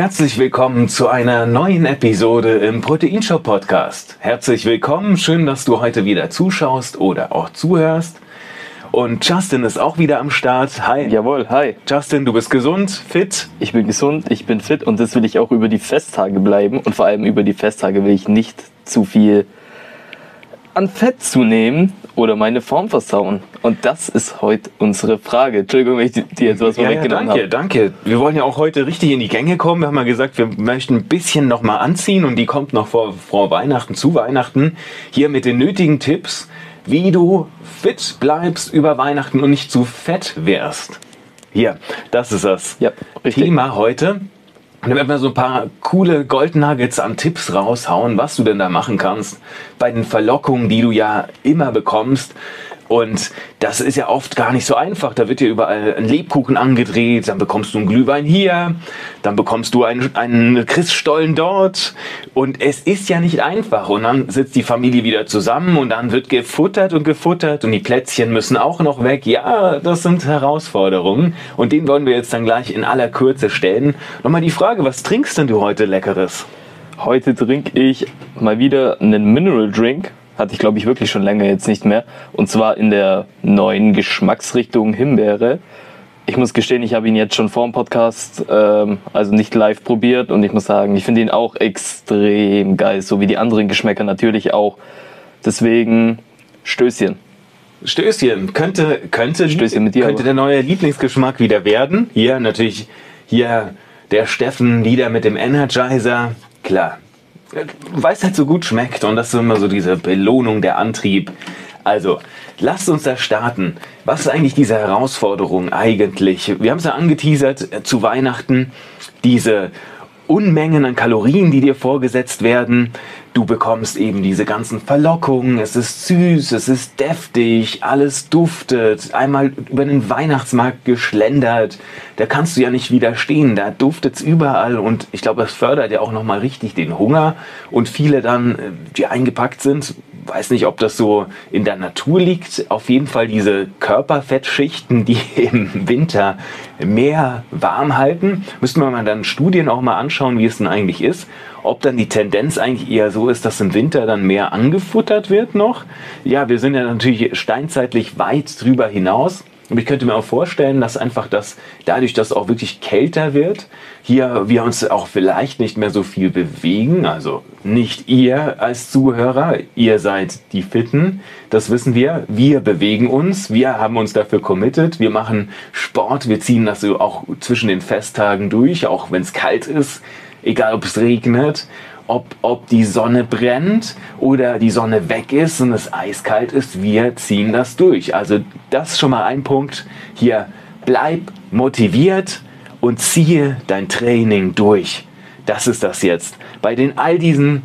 Herzlich willkommen zu einer neuen Episode im Proteinshop Podcast. Herzlich willkommen, schön, dass du heute wieder zuschaust oder auch zuhörst. Und Justin ist auch wieder am Start. Hi. Jawohl, hi. Justin, du bist gesund, fit? Ich bin gesund, ich bin fit und das will ich auch über die Festtage bleiben. Und vor allem über die Festtage will ich nicht zu viel an Fett zunehmen oder meine Form versauen. Und das ist heute unsere Frage. Entschuldigung, wenn ich dir jetzt was Ja, ja, vorweggenommen danke, habe. danke. Wir wollen ja auch heute richtig in die Gänge kommen. Wir haben ja gesagt, wir möchten ein bisschen noch mal anziehen und die kommt noch vor, vor Weihnachten, zu Weihnachten. Hier mit den nötigen Tipps, wie du fit bleibst über Weihnachten und nicht zu fett wärst. Hier, das ist das Ja. Thema heute. Und dann werden wir so ein paar coole Goldnuggets an Tipps raushauen, was du denn da machen kannst bei den Verlockungen, die du ja immer bekommst. Und das ist ja oft gar nicht so einfach. Da wird dir überall ein Lebkuchen angedreht, dann bekommst du einen Glühwein hier, dann bekommst du einen, einen Christstollen dort. Und es ist ja nicht einfach. Und dann sitzt die Familie wieder zusammen und dann wird gefuttert und gefuttert und die Plätzchen müssen auch noch weg. Ja, das sind Herausforderungen. Und den wollen wir jetzt dann gleich in aller Kürze stellen. Nochmal die Frage, was trinkst denn du heute Leckeres? Heute trinke ich mal wieder einen Mineral Drink. Hatte ich, glaube ich, wirklich schon länger jetzt nicht mehr. Und zwar in der neuen Geschmacksrichtung Himbeere. Ich muss gestehen, ich habe ihn jetzt schon vor dem Podcast, ähm, also nicht live probiert. Und ich muss sagen, ich finde ihn auch extrem geil, so wie die anderen Geschmäcker natürlich auch. Deswegen Stößchen. Stößchen, könnte, könnte, Stößchen mit dir, könnte aber. der neue Lieblingsgeschmack wieder werden. Hier natürlich, hier der Steffen wieder mit dem Energizer. Klar, weil es halt so gut schmeckt und das ist immer so diese Belohnung, der Antrieb. Also, lasst uns da starten. Was ist eigentlich diese Herausforderung eigentlich? Wir haben es ja angeteasert äh, zu Weihnachten, diese Unmengen an Kalorien, die dir vorgesetzt werden. Du bekommst eben diese ganzen Verlockungen. Es ist süß, es ist deftig, alles duftet. Einmal über den Weihnachtsmarkt geschlendert. Da kannst du ja nicht widerstehen. Da duftet's überall und ich glaube, das fördert ja auch nochmal richtig den Hunger. Und viele dann, äh, die eingepackt sind, weiß nicht, ob das so in der Natur liegt. Auf jeden Fall diese Körperfettschichten, die im Winter mehr warm halten. Müssten wir mal dann Studien auch mal anschauen, wie es denn eigentlich ist. Ob dann die Tendenz eigentlich eher so ist, dass im Winter dann mehr angefuttert wird noch. Ja, wir sind ja natürlich steinzeitlich weit drüber hinaus. Aber ich könnte mir auch vorstellen, dass einfach das dadurch, dass es auch wirklich kälter wird, hier wir uns auch vielleicht nicht mehr so viel bewegen. Also nicht ihr als Zuhörer, ihr seid die Fitten, das wissen wir. Wir bewegen uns, wir haben uns dafür committed, wir machen Sport, wir ziehen das auch zwischen den Festtagen durch, auch wenn es kalt ist, egal ob es regnet ob, ob die Sonne brennt oder die Sonne weg ist und es eiskalt ist, wir ziehen das durch. Also das ist schon mal ein Punkt. Hier, bleib motiviert und ziehe dein Training durch. Das ist das jetzt. Bei den all diesen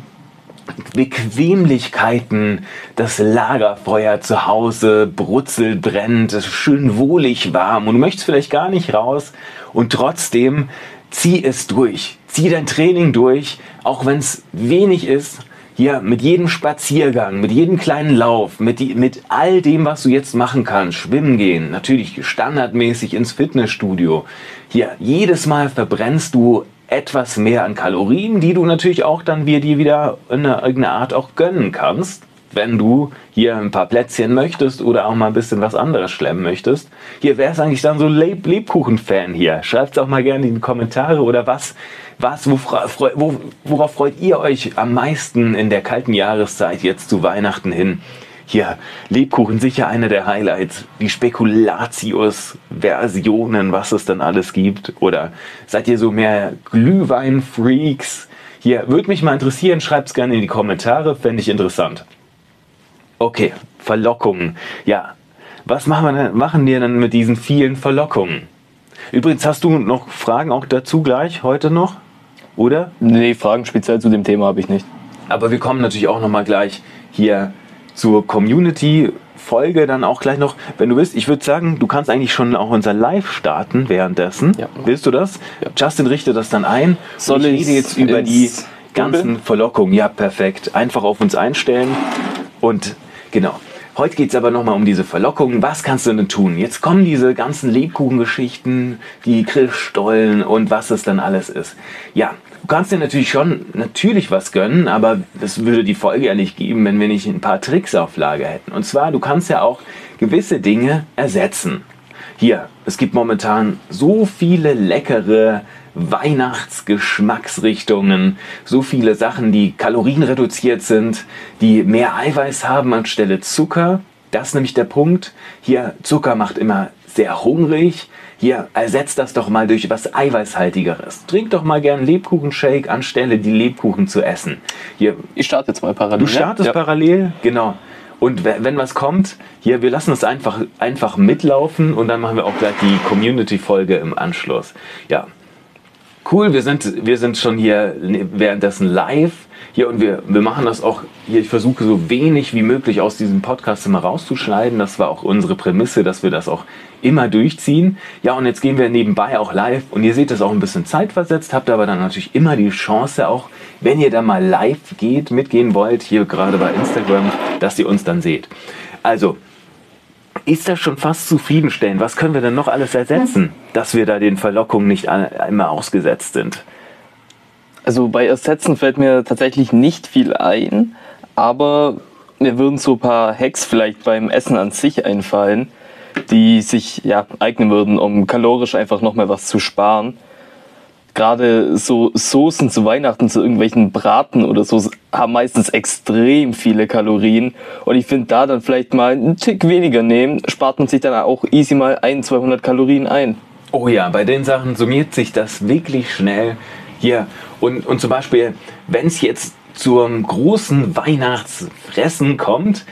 Bequemlichkeiten, das Lagerfeuer zu Hause brutzelt, brennt, es ist schön wohlig warm und du möchtest vielleicht gar nicht raus und trotzdem zieh es durch. Zieh dein Training durch, auch wenn es wenig ist. Hier mit jedem Spaziergang, mit jedem kleinen Lauf, mit, die, mit all dem, was du jetzt machen kannst, schwimmen gehen, natürlich standardmäßig ins Fitnessstudio. Hier, jedes Mal verbrennst du etwas mehr an Kalorien, die du natürlich auch dann dir wieder in einer- irgendeiner Art auch gönnen kannst, wenn du hier ein paar Plätzchen möchtest oder auch mal ein bisschen was anderes schlemmen möchtest. Hier, wer ist eigentlich dann so Leb Lebkuchen-Fan hier? Schreibt es auch mal gerne in die Kommentare oder was, was freu- wo, worauf freut ihr euch am meisten in der kalten Jahreszeit jetzt zu Weihnachten hin? Hier, Lebkuchen sicher eine der Highlights. Die Spekulatius-Versionen, was es dann alles gibt. Oder seid ihr so mehr Glühwein-Freaks? Hier, würde mich mal interessieren, schreibt es gerne in die Kommentare, fände ich interessant. Okay, Verlockungen. Ja, was machen wir, denn, machen wir denn mit diesen vielen Verlockungen? Übrigens, hast du noch Fragen auch dazu gleich heute noch? Oder? Nee, Fragen speziell zu dem Thema habe ich nicht. Aber wir kommen natürlich auch noch mal gleich hier zur Community-Folge dann auch gleich noch. Wenn du willst, ich würde sagen, du kannst eigentlich schon auch unser Live starten währenddessen. Ja. Willst du das? Ja. Justin richtet das dann ein. Soll ich rede jetzt über die ganzen? Verlockungen. Ja, perfekt. Einfach auf uns einstellen. Und genau. Heute geht es aber nochmal um diese Verlockungen. Was kannst du denn tun? Jetzt kommen diese ganzen Lebkuchengeschichten, die Grillstollen und was es dann alles ist. Ja, du kannst dir natürlich schon natürlich was gönnen, aber das würde die Folge ja nicht geben, wenn wir nicht ein paar Tricks auf Lager hätten. Und zwar, du kannst ja auch gewisse Dinge ersetzen. Hier, es gibt momentan so viele leckere Weihnachtsgeschmacksrichtungen, so viele Sachen, die kalorienreduziert sind, die mehr Eiweiß haben anstelle Zucker. Das ist nämlich der Punkt. Hier, Zucker macht immer sehr hungrig. Hier, ersetzt das doch mal durch was Eiweißhaltigeres. Trink doch mal gern Lebkuchenshake, anstelle die Lebkuchen zu essen. Hier, Ich starte jetzt mal parallel. Du startest ja. parallel, genau. Und we- wenn was kommt, hier, wir lassen es einfach, einfach mitlaufen und dann machen wir auch gleich die Community-Folge im Anschluss. Ja, cool, wir sind, wir sind schon hier währenddessen live. Hier und wir, wir machen das auch hier. Ich versuche so wenig wie möglich aus diesem Podcast immer rauszuschneiden. Das war auch unsere Prämisse, dass wir das auch immer durchziehen. Ja, und jetzt gehen wir nebenbei auch live und ihr seht das auch ein bisschen zeitversetzt, habt aber dann natürlich immer die Chance auch, wenn ihr da mal live geht, mitgehen wollt, hier gerade bei Instagram, dass ihr uns dann seht. Also, ist das schon fast zufriedenstellend? Was können wir denn noch alles ersetzen, dass wir da den Verlockungen nicht immer ausgesetzt sind? Also bei Ersetzen fällt mir tatsächlich nicht viel ein, aber mir würden so ein paar Hacks vielleicht beim Essen an sich einfallen, die sich ja eignen würden, um kalorisch einfach nochmal was zu sparen. Gerade so Soßen zu Weihnachten, zu irgendwelchen Braten oder so, haben meistens extrem viele Kalorien. Und ich finde, da dann vielleicht mal einen Tick weniger nehmen, spart man sich dann auch easy mal 1, 200 Kalorien ein. Oh ja, bei den Sachen summiert sich das wirklich schnell hier. Und, und zum Beispiel, wenn es jetzt zum großen Weihnachtsfressen kommt,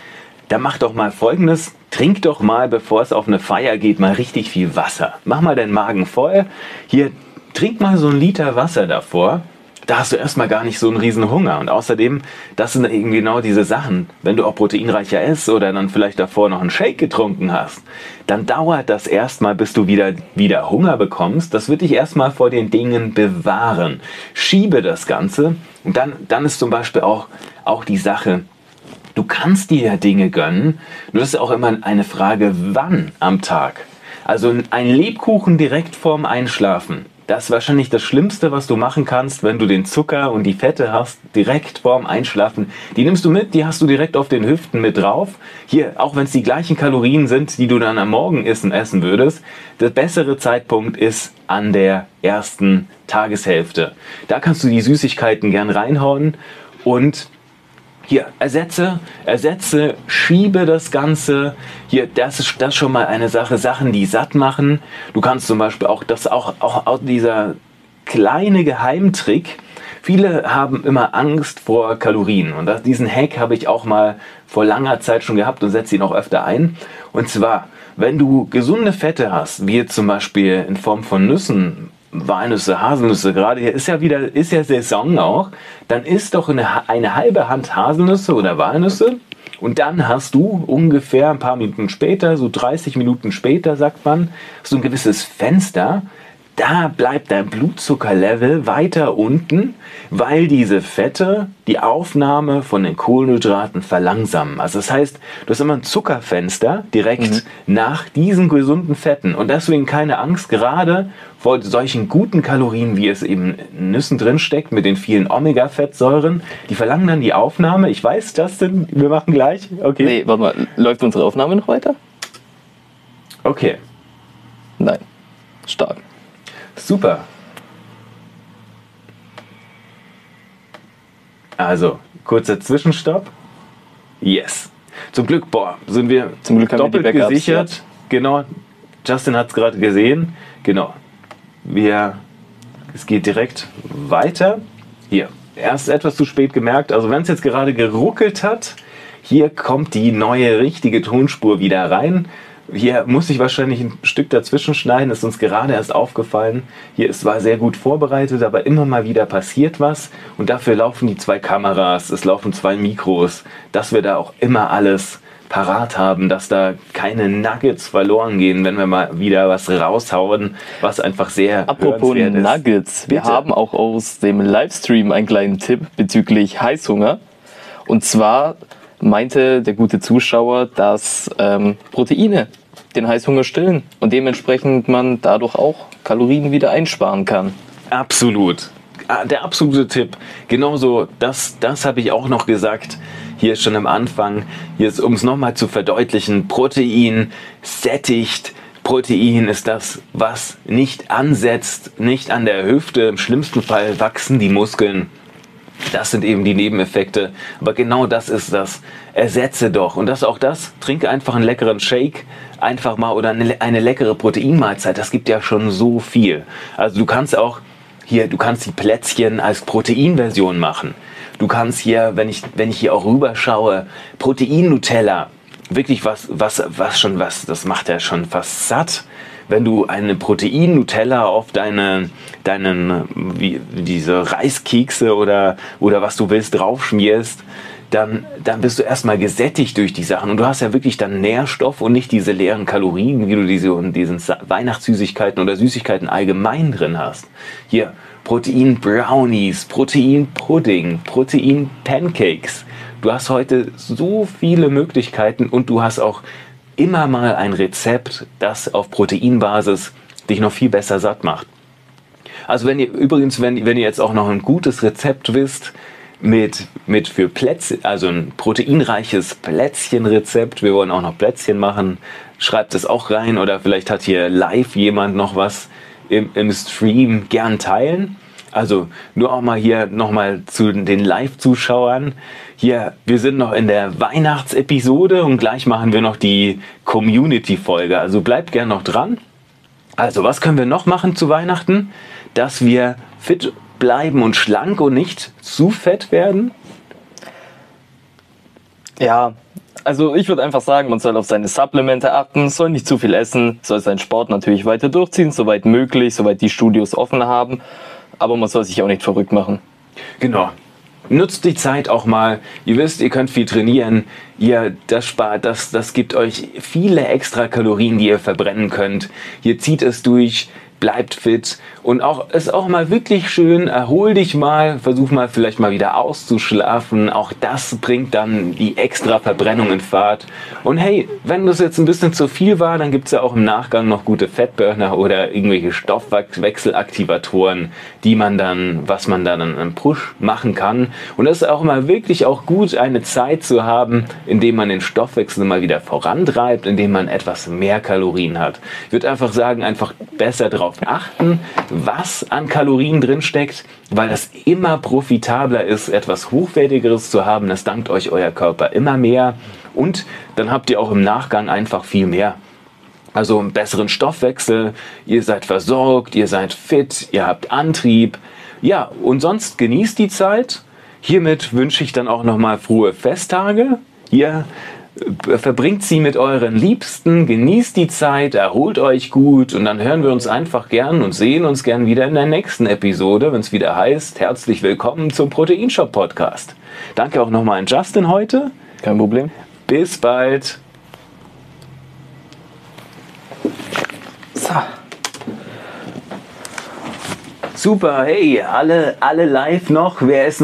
dann mach doch mal folgendes. Trink doch mal, bevor es auf eine Feier geht, mal richtig viel Wasser. Mach mal deinen Magen voll. Hier, trink mal so einen Liter Wasser davor. Da hast du erstmal gar nicht so einen riesen Hunger. Und außerdem, das sind eben genau diese Sachen. Wenn du auch proteinreicher isst oder dann vielleicht davor noch einen Shake getrunken hast, dann dauert das erstmal, bis du wieder, wieder Hunger bekommst. Das wird dich erstmal vor den Dingen bewahren. Schiebe das Ganze. Und dann, dann ist zum Beispiel auch, auch die Sache, Du kannst dir ja Dinge gönnen, nur das ist auch immer eine Frage, wann am Tag. Also ein Lebkuchen direkt vorm Einschlafen, das ist wahrscheinlich das Schlimmste, was du machen kannst, wenn du den Zucker und die Fette hast, direkt vorm Einschlafen. Die nimmst du mit, die hast du direkt auf den Hüften mit drauf. Hier, auch wenn es die gleichen Kalorien sind, die du dann am Morgen essen, essen würdest, der bessere Zeitpunkt ist an der ersten Tageshälfte. Da kannst du die Süßigkeiten gern reinhauen und hier, ersetze, ersetze, schiebe das Ganze. Hier, das ist das schon mal eine Sache, Sachen, die satt machen. Du kannst zum Beispiel auch, das auch, auch, auch dieser kleine Geheimtrick. Viele haben immer Angst vor Kalorien und das, diesen Hack habe ich auch mal vor langer Zeit schon gehabt und setze ihn auch öfter ein. Und zwar, wenn du gesunde Fette hast, wie zum Beispiel in Form von Nüssen, Walnüsse, Haselnüsse, gerade hier ist ja wieder, ist ja Saison auch, dann isst doch eine, eine halbe Hand Haselnüsse oder Walnüsse. Und dann hast du ungefähr ein paar Minuten später, so 30 Minuten später, sagt man, so ein gewisses Fenster, da bleibt dein Blutzuckerlevel weiter unten, weil diese Fette die Aufnahme von den Kohlenhydraten verlangsamen. Also das heißt, du hast immer ein Zuckerfenster direkt nach diesen gesunden Fetten und deswegen keine Angst, gerade vor solchen guten Kalorien, wie es eben in Nüssen drin steckt, mit den vielen Omega-Fettsäuren, die verlangen dann die Aufnahme. Ich weiß, Justin, wir machen gleich. Okay. Nee, warte mal, läuft unsere Aufnahme noch weiter? Okay. Nein. Stark. Super. Also, kurzer Zwischenstopp. Yes. Zum Glück, boah, sind wir Zum Glück doppelt Backups, gesichert. Genau. Justin hat es gerade gesehen. Genau. Wir, es geht direkt weiter. Hier. Erst etwas zu spät gemerkt. Also, wenn es jetzt gerade geruckelt hat, hier kommt die neue richtige Tonspur wieder rein. Hier muss ich wahrscheinlich ein Stück dazwischen schneiden, ist uns gerade erst aufgefallen. Hier ist zwar sehr gut vorbereitet, aber immer mal wieder passiert was. Und dafür laufen die zwei Kameras, es laufen zwei Mikros, dass wir da auch immer alles parat haben, dass da keine Nuggets verloren gehen, wenn wir mal wieder was raushauen, was einfach sehr Apropos. Nuggets, wir haben auch aus dem Livestream einen kleinen Tipp bezüglich Heißhunger. Und zwar meinte der gute Zuschauer, dass ähm, Proteine den Heißhunger stillen und dementsprechend man dadurch auch Kalorien wieder einsparen kann. Absolut. Ah, Der absolute Tipp. Genauso, das, das habe ich auch noch gesagt. Hier schon am Anfang. Um es nochmal zu verdeutlichen, Protein sättigt. Protein ist das, was nicht ansetzt, nicht an der Hüfte. Im schlimmsten Fall wachsen die Muskeln. Das sind eben die Nebeneffekte. Aber genau das ist das. Ersetze doch. Und das auch das. Trinke einfach einen leckeren Shake. Einfach mal oder eine, eine leckere Proteinmahlzeit. Das gibt ja schon so viel. Also du kannst auch hier, du kannst die Plätzchen als Proteinversion machen. Du kannst hier, wenn ich, wenn ich hier auch rüberschaue, Protein-Nutella. Wirklich was, was, was schon was, das macht ja schon fast satt wenn du eine Protein-Nutella auf deine, deinen, wie, diese Reiskekse oder, oder was du willst draufschmierst, dann, dann bist du erstmal gesättigt durch die Sachen. Und du hast ja wirklich dann Nährstoff und nicht diese leeren Kalorien, wie du diese und diesen Weihnachtssüßigkeiten oder Süßigkeiten allgemein drin hast. Hier, Protein Brownies, Protein Pudding, Protein Pancakes. Du hast heute so viele Möglichkeiten und du hast auch immer mal ein Rezept, das auf Proteinbasis dich noch viel besser satt macht. Also wenn ihr übrigens, wenn, wenn ihr jetzt auch noch ein gutes Rezept wisst mit, mit für Plätzchen, also ein proteinreiches Plätzchenrezept, wir wollen auch noch Plätzchen machen, schreibt es auch rein oder vielleicht hat hier live jemand noch was im, im Stream gern teilen. Also nur auch mal hier nochmal zu den Live-Zuschauern. Hier, wir sind noch in der Weihnachtsepisode und gleich machen wir noch die Community-Folge. Also bleibt gern noch dran. Also, was können wir noch machen zu Weihnachten? Dass wir fit bleiben und schlank und nicht zu fett werden? Ja, also ich würde einfach sagen, man soll auf seine Supplemente achten, soll nicht zu viel essen, soll seinen Sport natürlich weiter durchziehen, soweit möglich, soweit die Studios offen haben. Aber man soll sich auch nicht verrückt machen. Genau. Nutzt die Zeit auch mal. Ihr wisst, ihr könnt viel trainieren. Ihr, das spart, das, das gibt euch viele extra Kalorien, die ihr verbrennen könnt. Ihr zieht es durch, bleibt fit und auch ist auch mal wirklich schön. Erhol dich mal, versuch mal vielleicht mal wieder auszuschlafen. Auch das bringt dann die extra Verbrennung in Fahrt. Und hey, wenn das jetzt ein bisschen zu viel war, dann gibt's ja auch im Nachgang noch gute Fettburner oder irgendwelche Stoffwechselaktivatoren, die man dann, was man dann im Push machen kann. Und das ist auch mal wirklich auch gut, eine Zeit zu haben, in dem man den Stoffwechsel mal wieder vorantreibt, in dem man etwas mehr Kalorien hat. Ich würde einfach sagen, einfach besser darauf achten, was an Kalorien drin steckt, weil das immer profitabler ist, etwas Hochwertigeres zu haben. Das dankt euch euer Körper immer mehr. Und dann habt ihr auch im Nachgang einfach viel mehr. Also einen besseren Stoffwechsel, ihr seid versorgt, ihr seid fit, ihr habt Antrieb. Ja, und sonst genießt die Zeit. Hiermit wünsche ich dann auch nochmal frohe Festtage. Äh, verbringt sie mit euren Liebsten, genießt die Zeit, erholt euch gut und dann hören wir uns einfach gern und sehen uns gern wieder in der nächsten Episode, wenn es wieder heißt, herzlich willkommen zum Proteinshop Podcast. Danke auch nochmal an Justin heute. Kein Problem. Bis bald. So. Super, hey, alle, alle live noch. Wer ist noch?